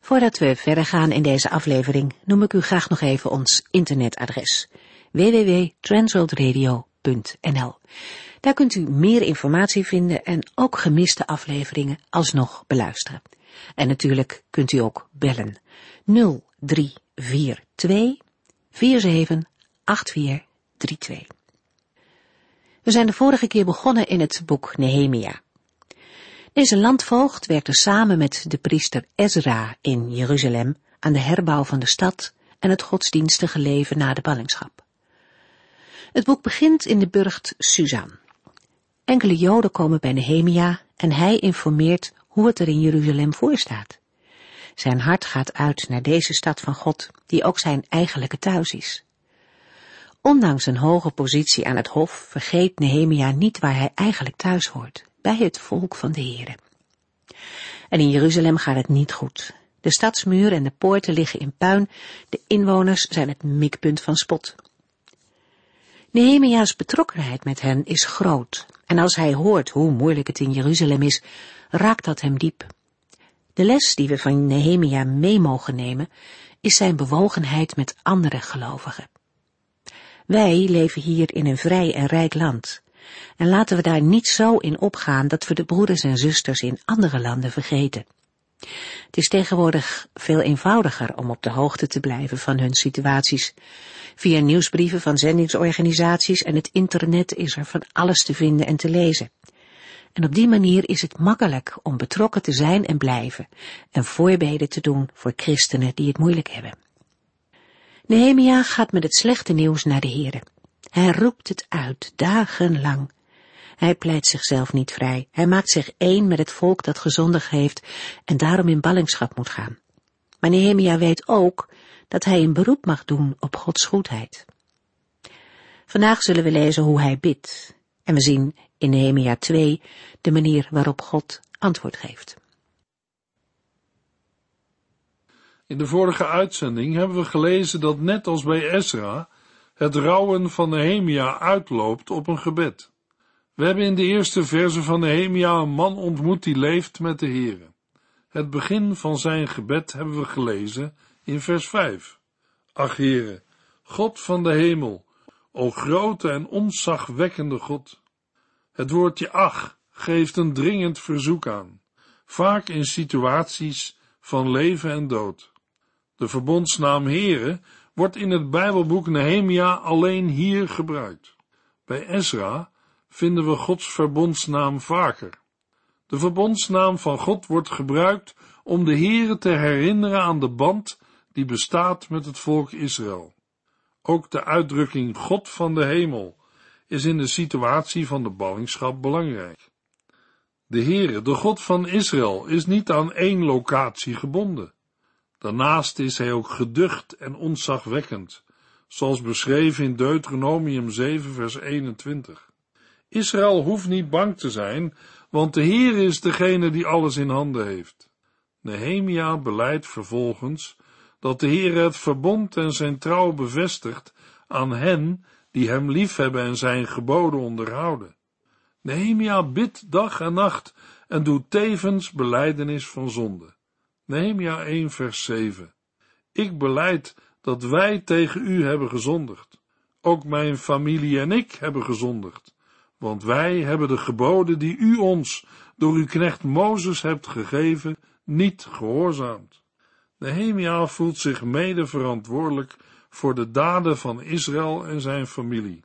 Voordat we verder gaan in deze aflevering, noem ik u graag nog even ons internetadres www.transworldradio.nl. Daar kunt u meer informatie vinden en ook gemiste afleveringen alsnog beluisteren. En natuurlijk kunt u ook bellen 0342 478432. We zijn de vorige keer begonnen in het boek Nehemia. Deze landvoogd werkte samen met de priester Ezra in Jeruzalem aan de herbouw van de stad en het godsdienstige leven na de ballingschap. Het boek begint in de burcht Susan. Enkele Joden komen bij Nehemia en hij informeert hoe het er in Jeruzalem voor staat. Zijn hart gaat uit naar deze stad van God, die ook zijn eigenlijke thuis is. Ondanks een hoge positie aan het hof vergeet Nehemia niet waar hij eigenlijk thuis hoort bij het volk van de Heere. En in Jeruzalem gaat het niet goed. De stadsmuur en de poorten liggen in puin, de inwoners zijn het mikpunt van spot. Nehemia's betrokkenheid met hen is groot, en als hij hoort hoe moeilijk het in Jeruzalem is, raakt dat hem diep. De les die we van Nehemia mee mogen nemen, is zijn bewogenheid met andere gelovigen. Wij leven hier in een vrij en rijk land, en laten we daar niet zo in opgaan dat we de broeders en zusters in andere landen vergeten. Het is tegenwoordig veel eenvoudiger om op de hoogte te blijven van hun situaties. Via nieuwsbrieven van zendingsorganisaties en het internet is er van alles te vinden en te lezen. En op die manier is het makkelijk om betrokken te zijn en blijven en voorbeden te doen voor christenen die het moeilijk hebben. Nehemia gaat met het slechte nieuws naar de heren. Hij roept het uit, dagenlang. Hij pleit zichzelf niet vrij. Hij maakt zich één met het volk dat gezondig heeft en daarom in ballingschap moet gaan. Maar Nehemia weet ook dat hij een beroep mag doen op Gods goedheid. Vandaag zullen we lezen hoe hij bidt. En we zien in Nehemia 2 de manier waarop God antwoord geeft. In de vorige uitzending hebben we gelezen dat net als bij Ezra het rouwen van Nehemia uitloopt op een gebed. We hebben in de eerste verse van Nehemia een man ontmoet die leeft met de Here. Het begin van zijn gebed hebben we gelezen in vers 5. Ach Heere, God van de hemel, o grote en onzagwekkende God. Het woordje ach geeft een dringend verzoek aan, vaak in situaties van leven en dood. De verbondsnaam Heere wordt in het Bijbelboek Nehemia alleen hier gebruikt. Bij Ezra vinden we Gods verbondsnaam vaker. De verbondsnaam van God wordt gebruikt om de Heere te herinneren aan de band die bestaat met het volk Israël. Ook de uitdrukking God van de hemel is in de situatie van de ballingschap belangrijk. De Heere, de God van Israël, is niet aan één locatie gebonden. Daarnaast is hij ook geducht en ontzagwekkend, zoals beschreven in Deuteronomium 7 vers 21. Israël hoeft niet bang te zijn, want de Heer is degene die alles in handen heeft. Nehemia beleidt vervolgens dat de Heer het verbond en zijn trouw bevestigt aan hen die hem liefhebben en zijn geboden onderhouden. Nehemia bidt dag en nacht en doet tevens beleidenis van zonde. Nehemia 1 vers 7. Ik beleid dat wij tegen u hebben gezondigd. Ook mijn familie en ik hebben gezondigd, want wij hebben de geboden die u ons door uw knecht Mozes hebt gegeven, niet gehoorzaamd. Nehemia voelt zich mede verantwoordelijk voor de daden van Israël en zijn familie.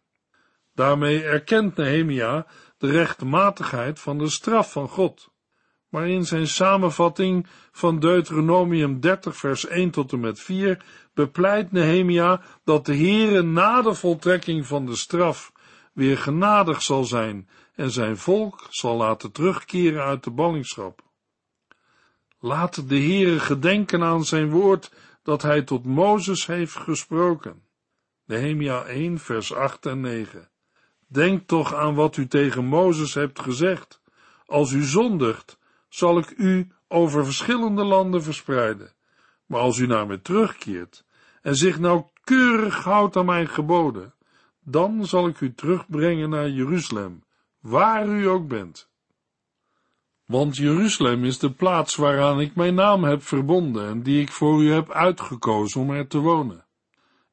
Daarmee erkent Nehemia de rechtmatigheid van de straf van God maar in zijn samenvatting van Deuteronomium 30 vers 1 tot en met 4 bepleit Nehemia dat de Heere na de voltrekking van de straf weer genadig zal zijn en zijn volk zal laten terugkeren uit de ballingschap. Laat de Heere gedenken aan zijn woord dat hij tot Mozes heeft gesproken. Nehemia 1 vers 8 en 9. Denk toch aan wat u tegen Mozes hebt gezegd. Als u zondigt, zal ik u over verschillende landen verspreiden. Maar als u naar me terugkeert en zich nauwkeurig houdt aan mijn geboden, dan zal ik u terugbrengen naar Jeruzalem, waar u ook bent. Want Jeruzalem is de plaats waaraan ik mijn naam heb verbonden en die ik voor u heb uitgekozen om er te wonen.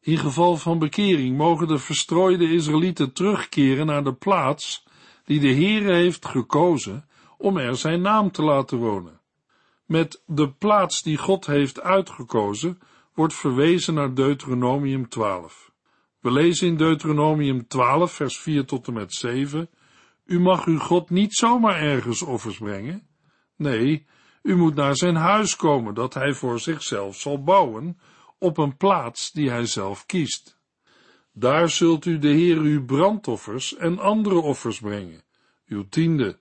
In geval van bekering mogen de verstrooide Israëlieten terugkeren naar de plaats die de Heere heeft gekozen om er zijn naam te laten wonen. Met de plaats die God heeft uitgekozen wordt verwezen naar Deuteronomium 12. We lezen in Deuteronomium 12, vers 4 tot en met 7. U mag uw God niet zomaar ergens offers brengen. Nee, u moet naar zijn huis komen dat hij voor zichzelf zal bouwen op een plaats die hij zelf kiest. Daar zult u de Heer uw brandoffers en andere offers brengen, uw tiende,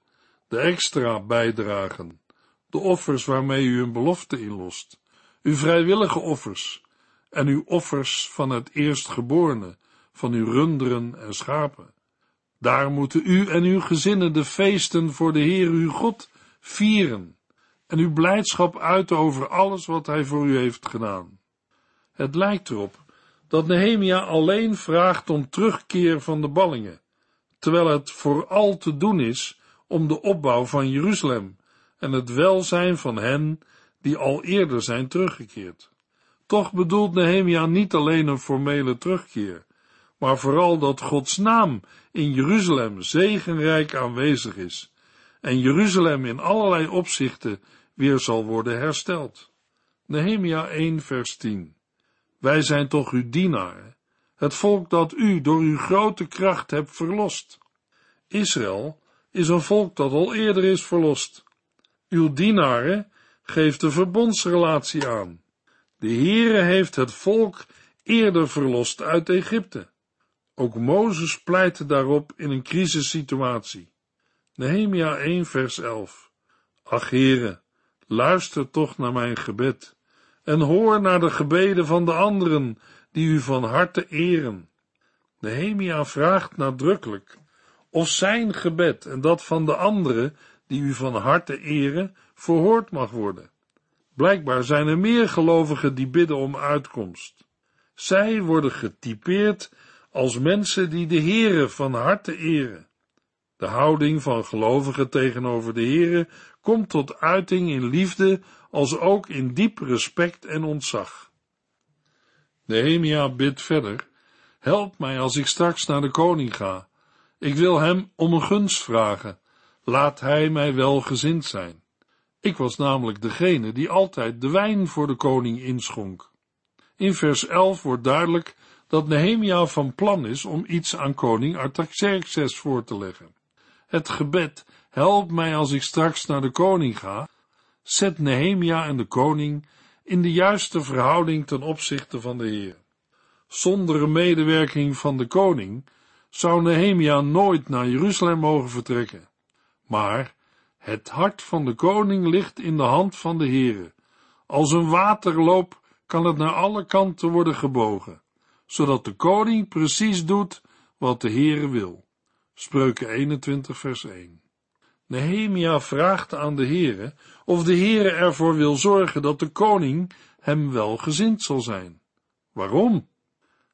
de extra bijdragen, de offers waarmee u een belofte inlost, uw vrijwillige offers en uw offers van het eerstgeborene, van uw runderen en schapen. Daar moeten u en uw gezinnen de feesten voor de Heer uw God vieren en uw blijdschap uiten over alles wat hij voor u heeft gedaan. Het lijkt erop dat Nehemia alleen vraagt om terugkeer van de ballingen, terwijl het vooral te doen is om de opbouw van Jeruzalem en het welzijn van hen die al eerder zijn teruggekeerd. Toch bedoelt Nehemia niet alleen een formele terugkeer, maar vooral dat Gods naam in Jeruzalem zegenrijk aanwezig is en Jeruzalem in allerlei opzichten weer zal worden hersteld. Nehemia 1 vers 10 Wij zijn toch uw dienaren, het volk dat u door uw grote kracht hebt verlost. Israël is een volk dat al eerder is verlost. Uw dienaren geeft de verbondsrelatie aan. De Heere heeft het volk eerder verlost uit Egypte. Ook Mozes pleitte daarop in een crisissituatie. Nehemia 1 vers 11 Ach Heere, luister toch naar mijn gebed en hoor naar de gebeden van de anderen die u van harte eren. Nehemia vraagt nadrukkelijk of zijn gebed en dat van de anderen die u van harte eren verhoord mag worden. Blijkbaar zijn er meer gelovigen die bidden om uitkomst. Zij worden getypeerd als mensen die de Heere van harte eren. De houding van gelovigen tegenover de Heere komt tot uiting in liefde als ook in diep respect en ontzag. Nehemia bidt verder, help mij als ik straks naar de koning ga. Ik wil hem om een gunst vragen, laat hij mij welgezind zijn. Ik was namelijk degene die altijd de wijn voor de koning inschonk. In vers 11 wordt duidelijk dat Nehemia van plan is om iets aan koning Artaxerxes voor te leggen. Het gebed, help mij als ik straks naar de koning ga, zet Nehemia en de koning in de juiste verhouding ten opzichte van de Heer. Zonder een medewerking van de koning zou Nehemia nooit naar Jeruzalem mogen vertrekken. Maar het hart van de koning ligt in de hand van de Heere. Als een waterloop kan het naar alle kanten worden gebogen, zodat de koning precies doet wat de Heere wil. Spreuken 21 vers 1 Nehemia vraagt aan de Heere of de Heere ervoor wil zorgen dat de koning hem welgezind zal zijn. Waarom?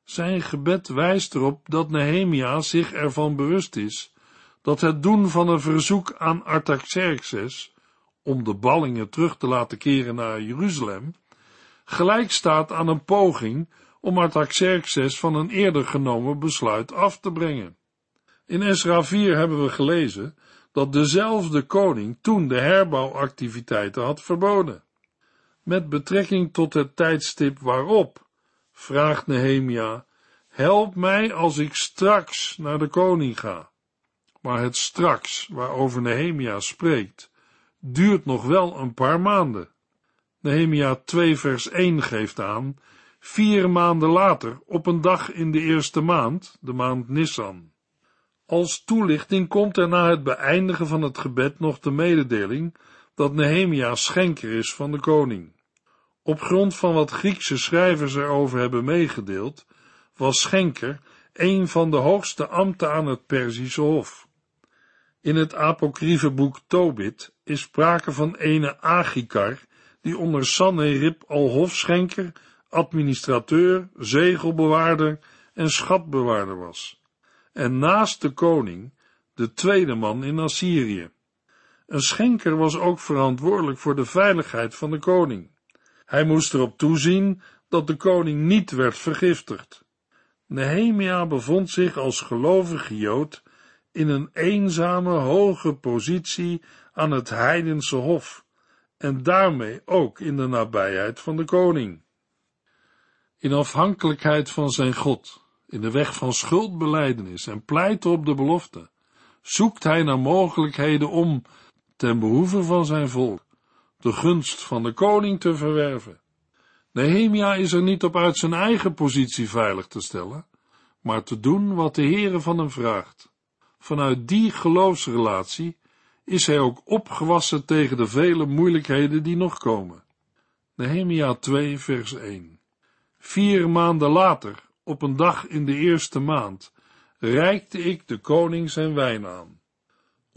Zijn gebed wijst erop dat Nehemia zich ervan bewust is dat het doen van een verzoek aan Artaxerxes om de ballingen terug te laten keren naar Jeruzalem gelijk staat aan een poging om Artaxerxes van een eerder genomen besluit af te brengen. In Esra 4 hebben we gelezen dat dezelfde koning toen de herbouwactiviteiten had verboden. Met betrekking tot het tijdstip waarop, vraagt Nehemia, help mij als ik straks naar de koning ga. Maar het straks, waarover Nehemia spreekt, duurt nog wel een paar maanden. Nehemia 2 vers 1 geeft aan, vier maanden later, op een dag in de eerste maand, de maand Nissan. Als toelichting komt er na het beëindigen van het gebed nog de mededeling dat Nehemia schenker is van de koning. Op grond van wat Griekse schrijvers erover hebben meegedeeld, was Schenker een van de hoogste ambten aan het Perzische Hof. In het apocryfe boek Tobit is sprake van ene Agikar, die onder Sanherib al hofschenker, administrateur, zegelbewaarder en schatbewaarder was, en naast de koning de tweede man in Assyrië. Een schenker was ook verantwoordelijk voor de veiligheid van de koning. Hij moest erop toezien dat de koning niet werd vergiftigd. Nehemia bevond zich als gelovige Jood in een eenzame hoge positie aan het heidense hof en daarmee ook in de nabijheid van de koning. In afhankelijkheid van zijn God, in de weg van schuldbeleidenis en pleiten op de belofte, zoekt hij naar mogelijkheden om, ten behoeve van zijn volk, de gunst van de koning te verwerven. Nehemia is er niet op uit zijn eigen positie veilig te stellen, maar te doen wat de Heere van hem vraagt. Vanuit die geloofsrelatie is hij ook opgewassen tegen de vele moeilijkheden die nog komen. Nehemia 2 vers 1 Vier maanden later, op een dag in de eerste maand, reikte ik de koning zijn wijn aan.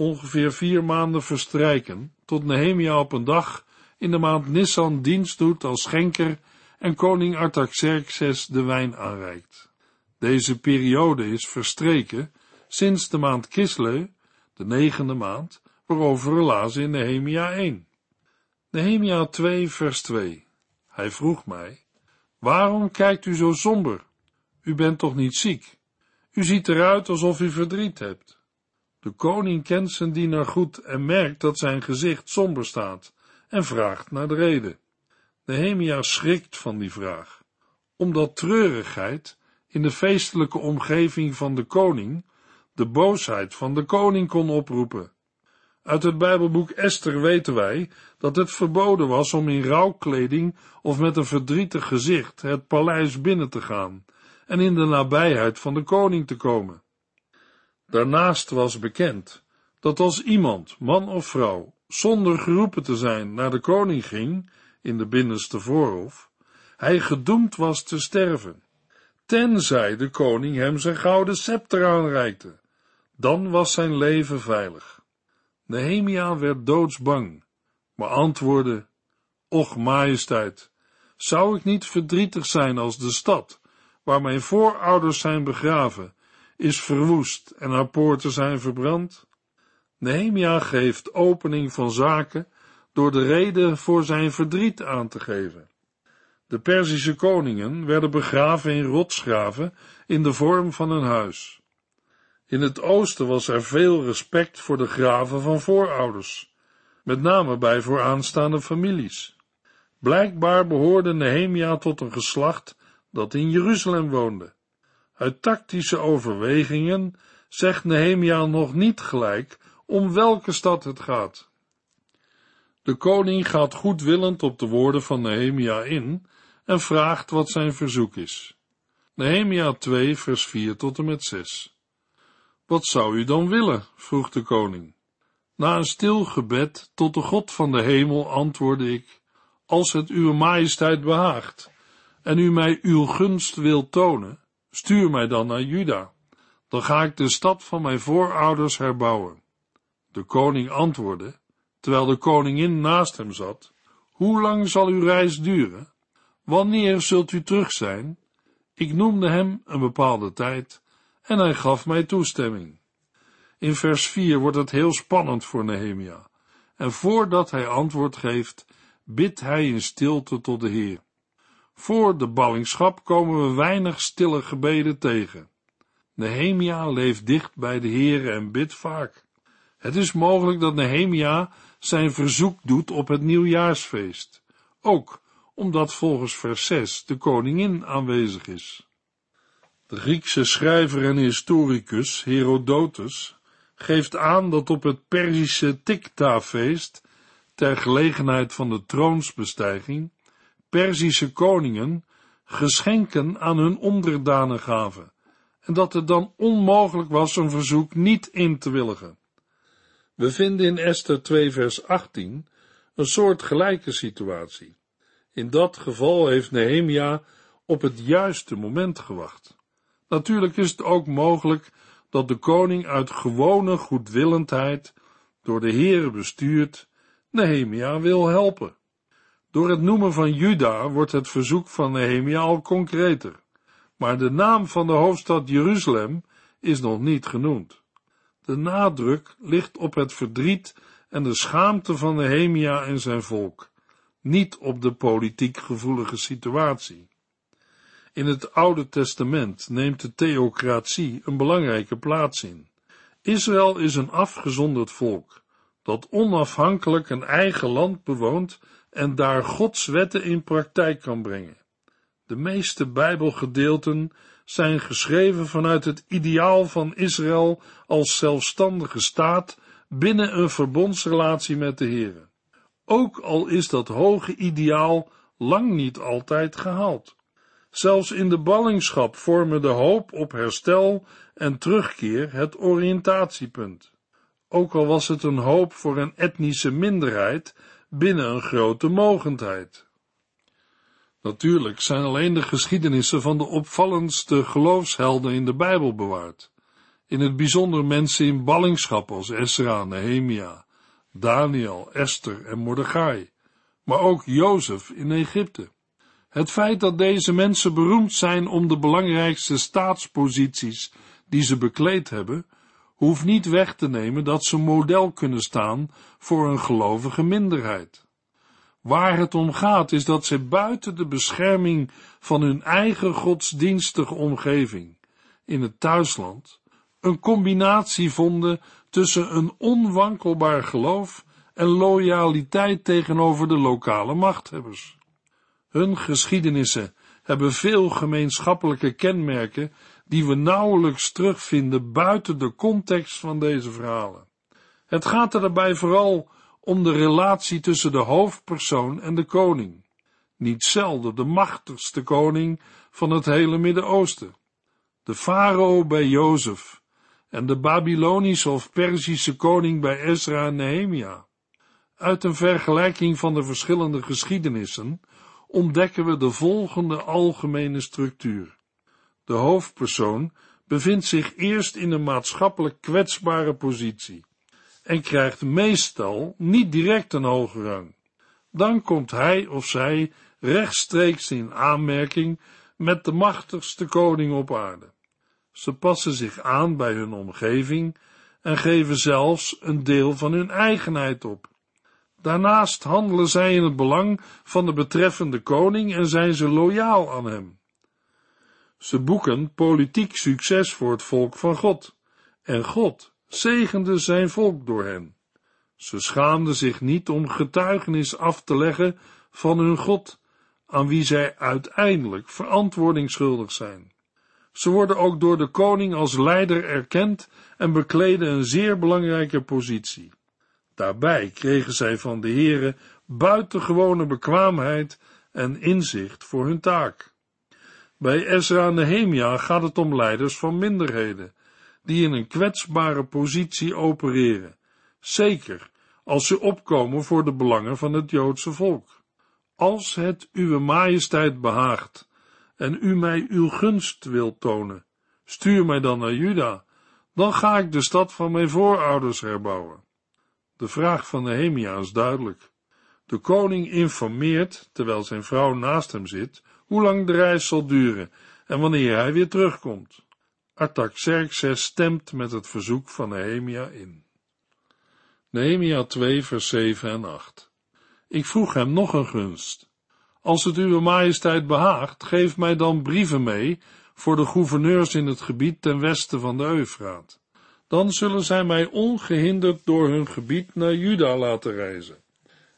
Ongeveer vier maanden verstrijken, tot Nehemia op een dag in de maand Nissan dienst doet als schenker en koning Artaxerxes de wijn aanreikt. Deze periode is verstreken sinds de maand Kislev, de negende maand, waarover we lazen in Nehemia 1. Nehemia 2 vers 2 Hij vroeg mij, waarom kijkt u zo somber? U bent toch niet ziek? U ziet eruit alsof u verdriet hebt. De koning kent zijn dienaar goed en merkt dat zijn gezicht somber staat en vraagt naar de reden. Nehemia schrikt van die vraag, omdat treurigheid in de feestelijke omgeving van de koning de boosheid van de koning kon oproepen. Uit het Bijbelboek Esther weten wij dat het verboden was om in rouwkleding of met een verdrietig gezicht het paleis binnen te gaan en in de nabijheid van de koning te komen. Daarnaast was bekend dat als iemand, man of vrouw, zonder geroepen te zijn naar de koning ging, in de binnenste voorhof, hij gedoemd was te sterven, tenzij de koning hem zijn gouden scepter aanreikte. Dan was zijn leven veilig. Nehemia werd doodsbang, maar antwoordde, Och, majesteit, zou ik niet verdrietig zijn als de stad, waar mijn voorouders zijn begraven, is verwoest en haar poorten zijn verbrand? Nehemia geeft opening van zaken door de reden voor zijn verdriet aan te geven. De Perzische koningen werden begraven in rotsgraven in de vorm van een huis. In het oosten was er veel respect voor de graven van voorouders, met name bij vooraanstaande families. Blijkbaar behoorde Nehemia tot een geslacht dat in Jeruzalem woonde. Uit tactische overwegingen zegt Nehemia nog niet gelijk om welke stad het gaat. De koning gaat goedwillend op de woorden van Nehemia in en vraagt wat zijn verzoek is. Nehemia 2 vers 4 tot en met 6 Wat zou u dan willen? vroeg de koning. Na een stil gebed tot de God van de hemel antwoordde ik, als het uw majesteit behaagt, en u mij uw gunst wilt tonen, stuur mij dan naar Juda, dan ga ik de stad van mijn voorouders herbouwen. De koning antwoordde, terwijl de koningin naast hem zat, hoe lang zal uw reis duren? Wanneer zult u terug zijn? Ik noemde hem een bepaalde tijd en hij gaf mij toestemming. In vers 4 wordt het heel spannend voor Nehemia. En voordat hij antwoord geeft, bidt hij in stilte tot de Heer. Voor de ballingschap komen we weinig stille gebeden tegen. Nehemia leeft dicht bij de Heer en bidt vaak. Het is mogelijk dat Nehemia zijn verzoek doet op het nieuwjaarsfeest, ook omdat volgens vers 6 de koningin aanwezig is. De Griekse schrijver en historicus Herodotus geeft aan dat op het Perzische Tikta-feest, ter gelegenheid van de troonsbestijging, Perzische koningen geschenken aan hun onderdanen gaven, en dat het dan onmogelijk was een verzoek niet in te willigen. We vinden in Esther 2 vers 18 een soort gelijke situatie. In dat geval heeft Nehemia op het juiste moment gewacht. Natuurlijk is het ook mogelijk dat de koning uit gewone goedwillendheid, door de heren bestuurd, Nehemia wil helpen. Door het noemen van Juda wordt het verzoek van Nehemia al concreter, maar de naam van de hoofdstad Jeruzalem is nog niet genoemd. De nadruk ligt op het verdriet en de schaamte van Nehemia en zijn volk, niet op de politiek gevoelige situatie. In het Oude Testament neemt de theocratie een belangrijke plaats in. Israël is een afgezonderd volk, dat onafhankelijk een eigen land bewoont en daar Gods wetten in praktijk kan brengen. De meeste Bijbelgedeelten zijn geschreven vanuit het ideaal van Israël als zelfstandige staat binnen een verbondsrelatie met de Heer. Ook al is dat hoge ideaal lang niet altijd gehaald. Zelfs in de ballingschap vormen de hoop op herstel en terugkeer het oriëntatiepunt. Ook al was het een hoop voor een etnische minderheid binnen een grote mogendheid. Natuurlijk zijn alleen de geschiedenissen van de opvallendste geloofshelden in de Bijbel bewaard. In het bijzonder mensen in ballingschap als Esra, Nehemia, Daniel, Esther en Mordechai, maar ook Jozef in Egypte. Het feit dat deze mensen beroemd zijn om de belangrijkste staatsposities die ze bekleed hebben, hoeft niet weg te nemen dat ze model kunnen staan voor een gelovige minderheid. Waar het om gaat is dat ze buiten de bescherming van hun eigen godsdienstige omgeving, in het thuisland, een combinatie vonden tussen een onwankelbaar geloof en loyaliteit tegenover de lokale machthebbers. Hun geschiedenissen hebben veel gemeenschappelijke kenmerken die we nauwelijks terugvinden buiten de context van deze verhalen. Het gaat er daarbij vooral om de relatie tussen de hoofdpersoon en de koning, niet zelden de machtigste koning van het hele Midden-Oosten, de farao bij Jozef en de Babylonische of Perzische koning bij Ezra en Nehemia. Uit een vergelijking van de verschillende geschiedenissen ontdekken we de volgende algemene structuur. De hoofdpersoon bevindt zich eerst in een maatschappelijk kwetsbare positie en krijgt meestal niet direct een hoge rang. Dan komt hij of zij rechtstreeks in aanmerking met de machtigste koning op aarde. Ze passen zich aan bij hun omgeving en geven zelfs een deel van hun eigenheid op. Daarnaast handelen zij in het belang van de betreffende koning en zijn ze loyaal aan hem. Ze boeken politiek succes voor het volk van God, en God zegende zijn volk door hen. Ze schaamden zich niet om getuigenis af te leggen van hun God, aan wie zij uiteindelijk verantwoording schuldig zijn. Ze worden ook door de koning als leider erkend en bekleden een zeer belangrijke positie. Daarbij kregen zij van de Heere buitengewone bekwaamheid en inzicht voor hun taak. Bij Ezra en Nehemia gaat het om leiders van minderheden, die in een kwetsbare positie opereren, zeker als ze opkomen voor de belangen van het Joodse volk. Als het uwe majesteit behaagt en u mij uw gunst wilt tonen, stuur mij dan naar Juda, dan ga ik de stad van mijn voorouders herbouwen. De vraag van Nehemia is duidelijk. De koning informeert, terwijl zijn vrouw naast hem zit, hoe lang de reis zal duren en wanneer hij weer terugkomt. Artaxerxes stemt met het verzoek van Nehemia in. Nehemia 2 vers 7 en 8 Ik vroeg hem nog een gunst. Als het uwe majesteit behaagt, geef mij dan brieven mee voor de gouverneurs in het gebied ten westen van de Eufraat. Dan zullen zij mij ongehinderd door hun gebied naar Juda laten reizen.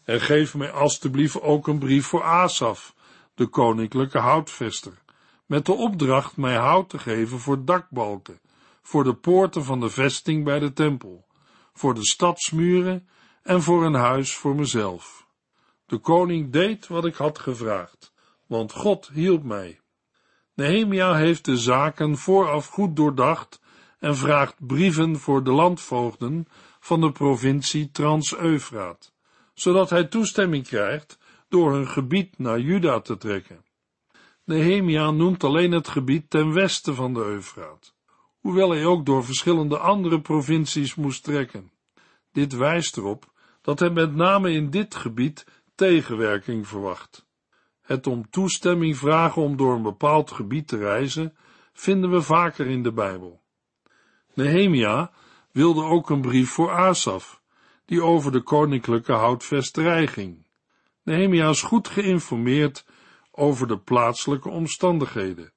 En geef mij alstublieft ook een brief voor Asaf, de koninklijke houtvester, met de opdracht mij hout te geven voor dakbalken, voor de poorten van de vesting bij de tempel, voor de stadsmuren en voor een huis voor mezelf. De koning deed wat ik had gevraagd, want God hielp mij. Nehemia heeft de zaken vooraf goed doordacht en vraagt brieven voor de landvoogden van de provincie Trans-Eufraat, zodat hij toestemming krijgt door hun gebied naar Juda te trekken. Nehemia noemt alleen het gebied ten westen van de Eufraat, hoewel hij ook door verschillende andere provincies moest trekken. Dit wijst erop dat hij met name in dit gebied tegenwerking verwacht. Het om toestemming vragen om door een bepaald gebied te reizen, vinden we vaker in de Bijbel. Nehemia wilde ook een brief voor Asaf, die over de koninklijke houtvesterij ging. Nehemia is goed geïnformeerd over de plaatselijke omstandigheden.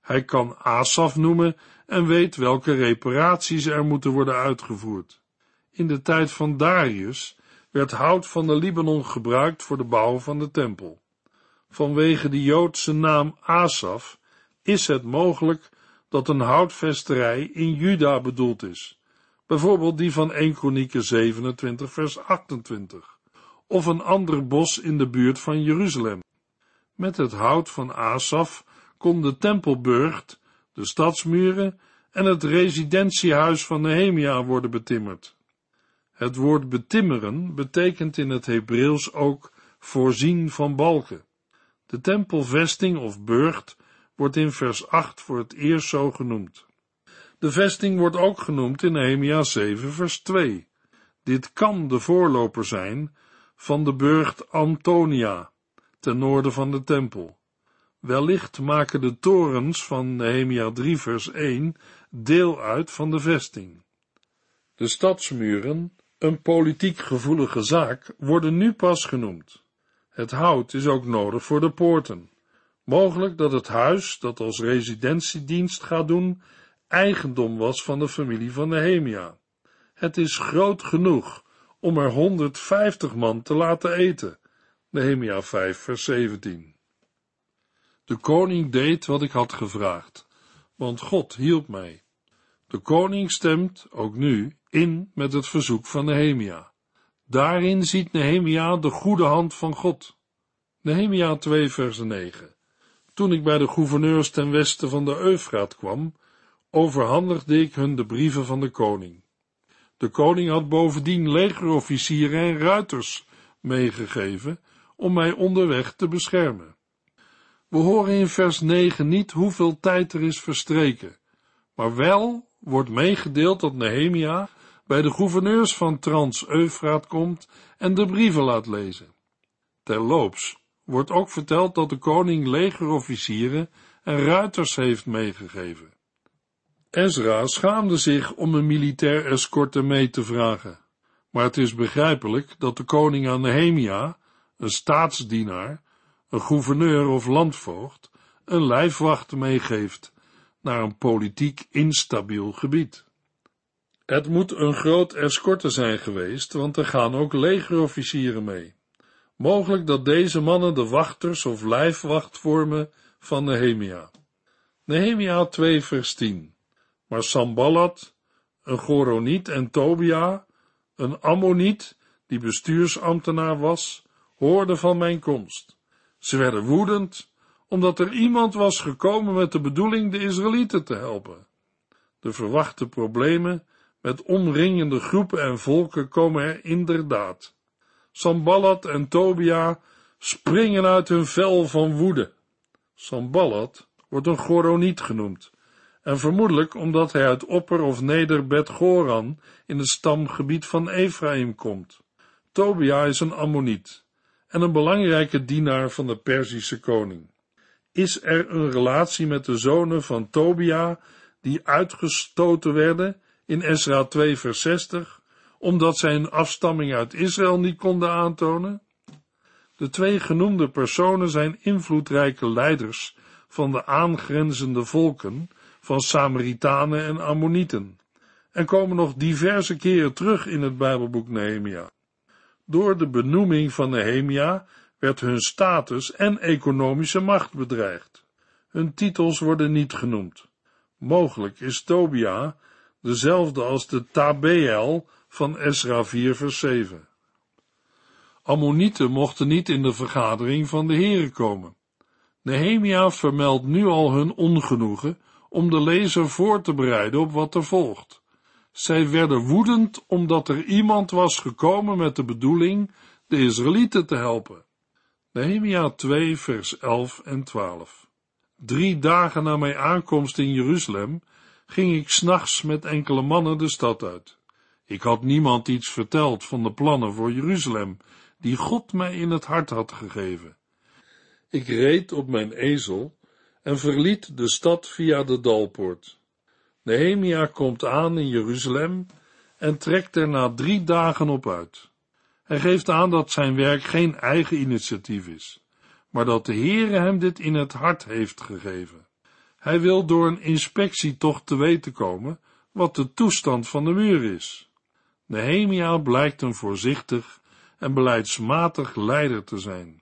Hij kan Asaf noemen en weet welke reparaties er moeten worden uitgevoerd. In de tijd van Darius werd hout van de Libanon gebruikt voor de bouw van de tempel. Vanwege de Joodse naam Asaf is het mogelijk dat een houtvesterij in Juda bedoeld is, bijvoorbeeld die van 1 Kronieken 27 vers 28, of een ander bos in de buurt van Jeruzalem. Met het hout van Asaf kon de tempelburcht, de stadsmuren en het residentiehuis van Nehemia worden betimmerd. Het woord betimmeren betekent in het Hebreeuws ook voorzien van balken. De tempelvesting of burcht wordt in vers 8 voor het eerst zo genoemd. De vesting wordt ook genoemd in Nehemia 7 vers 2. Dit kan de voorloper zijn van de burcht Antonia, ten noorden van de tempel. Wellicht maken de torens van Nehemia 3 vers 1 deel uit van de vesting. De stadsmuren, een politiek gevoelige zaak, worden nu pas genoemd. Het hout is ook nodig voor de poorten. Mogelijk dat het huis, dat als residentiedienst gaat doen, eigendom was van de familie van Nehemia. Het is groot genoeg om er 150 man te laten eten. Nehemia 5 vers 17. De koning deed wat ik had gevraagd, want God hielp mij. De koning stemt, ook nu, in met het verzoek van Nehemia. Daarin ziet Nehemia de goede hand van God. Nehemia 2 vers 9. Toen ik bij de gouverneurs ten westen van de Eufraat kwam, overhandigde ik hun de brieven van de koning. De koning had bovendien legerofficieren en ruiters meegegeven om mij onderweg te beschermen. We horen in vers 9 niet hoeveel tijd er is verstreken, maar wel wordt meegedeeld dat Nehemia bij de gouverneurs van Trans-Eufraat komt en de brieven laat lezen. Terloops wordt ook verteld dat de koning legerofficieren en ruiters heeft meegegeven. Ezra schaamde zich om een militair escorte mee te vragen, maar het is begrijpelijk dat de koning aan Nehemia, een staatsdienaar, een gouverneur of landvoogd, een lijfwacht meegeeft naar een politiek instabiel gebied. Het moet een groot escorte zijn geweest, want er gaan ook legerofficieren mee. Mogelijk dat deze mannen de wachters of lijfwacht vormen van Nehemia. Nehemia 2 vers 10 Maar Sambalat, een Goroniet en Tobia, een Ammoniet, die bestuursambtenaar was, hoorden van mijn komst. Ze werden woedend, omdat er iemand was gekomen met de bedoeling de Israëlieten te helpen. De verwachte problemen met omringende groepen en volken komen er inderdaad. Sambalat en Tobia springen uit hun vel van woede. Sambalat wordt een Goroniet genoemd, en vermoedelijk omdat hij uit Opper of Neder Bet Goran in het stamgebied van Ephraim komt. Tobia is een Ammoniet en een belangrijke dienaar van de Perzische koning. Is er een relatie met de zonen van Tobia die uitgestoten werden in Esra 2 vers 60 omdat zij een afstamming uit Israël niet konden aantonen? De twee genoemde personen zijn invloedrijke leiders van de aangrenzende volken van Samaritanen en Ammonieten en komen nog diverse keren terug in het Bijbelboek Nehemia. Door de benoeming van Nehemia werd hun status en economische macht bedreigd. Hun titels worden niet genoemd. Mogelijk is Tobia dezelfde als de Tabeel van Esra 4 vers 7. Ammonieten mochten niet in de vergadering van de heren komen. Nehemia vermeldt nu al hun ongenoegen om de lezer voor te bereiden op wat er volgt. Zij werden woedend omdat er iemand was gekomen met de bedoeling de Israëlieten te helpen. Nehemia 2 vers 11 en 12 Drie dagen na mijn aankomst in Jeruzalem ging ik s'nachts met enkele mannen de stad uit. Ik had niemand iets verteld van de plannen voor Jeruzalem, die God mij in het hart had gegeven. Ik reed op mijn ezel en verliet de stad via de Dalpoort. Nehemia komt aan in Jeruzalem en trekt er na drie dagen op uit. Hij geeft aan dat zijn werk geen eigen initiatief is, maar dat de Heere hem dit in het hart heeft gegeven. Hij wil door een inspectietocht te weten komen wat de toestand van de muur is. Nehemia blijkt een voorzichtig en beleidsmatig leider te zijn.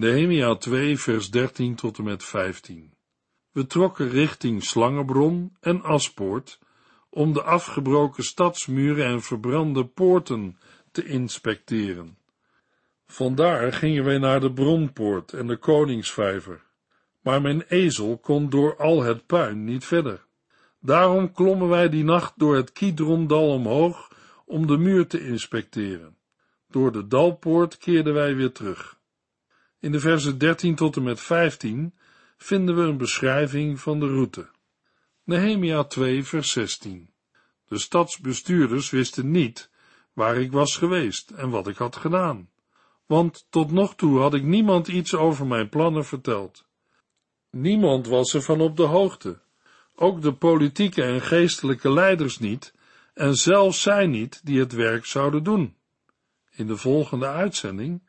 Nehemia 2 vers 13 tot en met 15 We trokken richting Slangenbron en Aspoort om de afgebroken stadsmuren en verbrande poorten te inspecteren. Vandaar gingen wij naar de Bronpoort en de Koningsvijver, maar mijn ezel kon door al het puin niet verder. Daarom klommen wij die nacht door het Kidrondal omhoog om de muur te inspecteren. Door de Dalpoort keerden wij weer terug. In de versen 13 tot en met 15 vinden we een beschrijving van de route. Nehemia 2 vers 16 De stadsbestuurders wisten niet waar ik was geweest en wat ik had gedaan, want tot nog toe had ik niemand iets over mijn plannen verteld. Niemand was er van op de hoogte, ook de politieke en geestelijke leiders niet, en zelfs zij niet die het werk zouden doen. In de volgende uitzending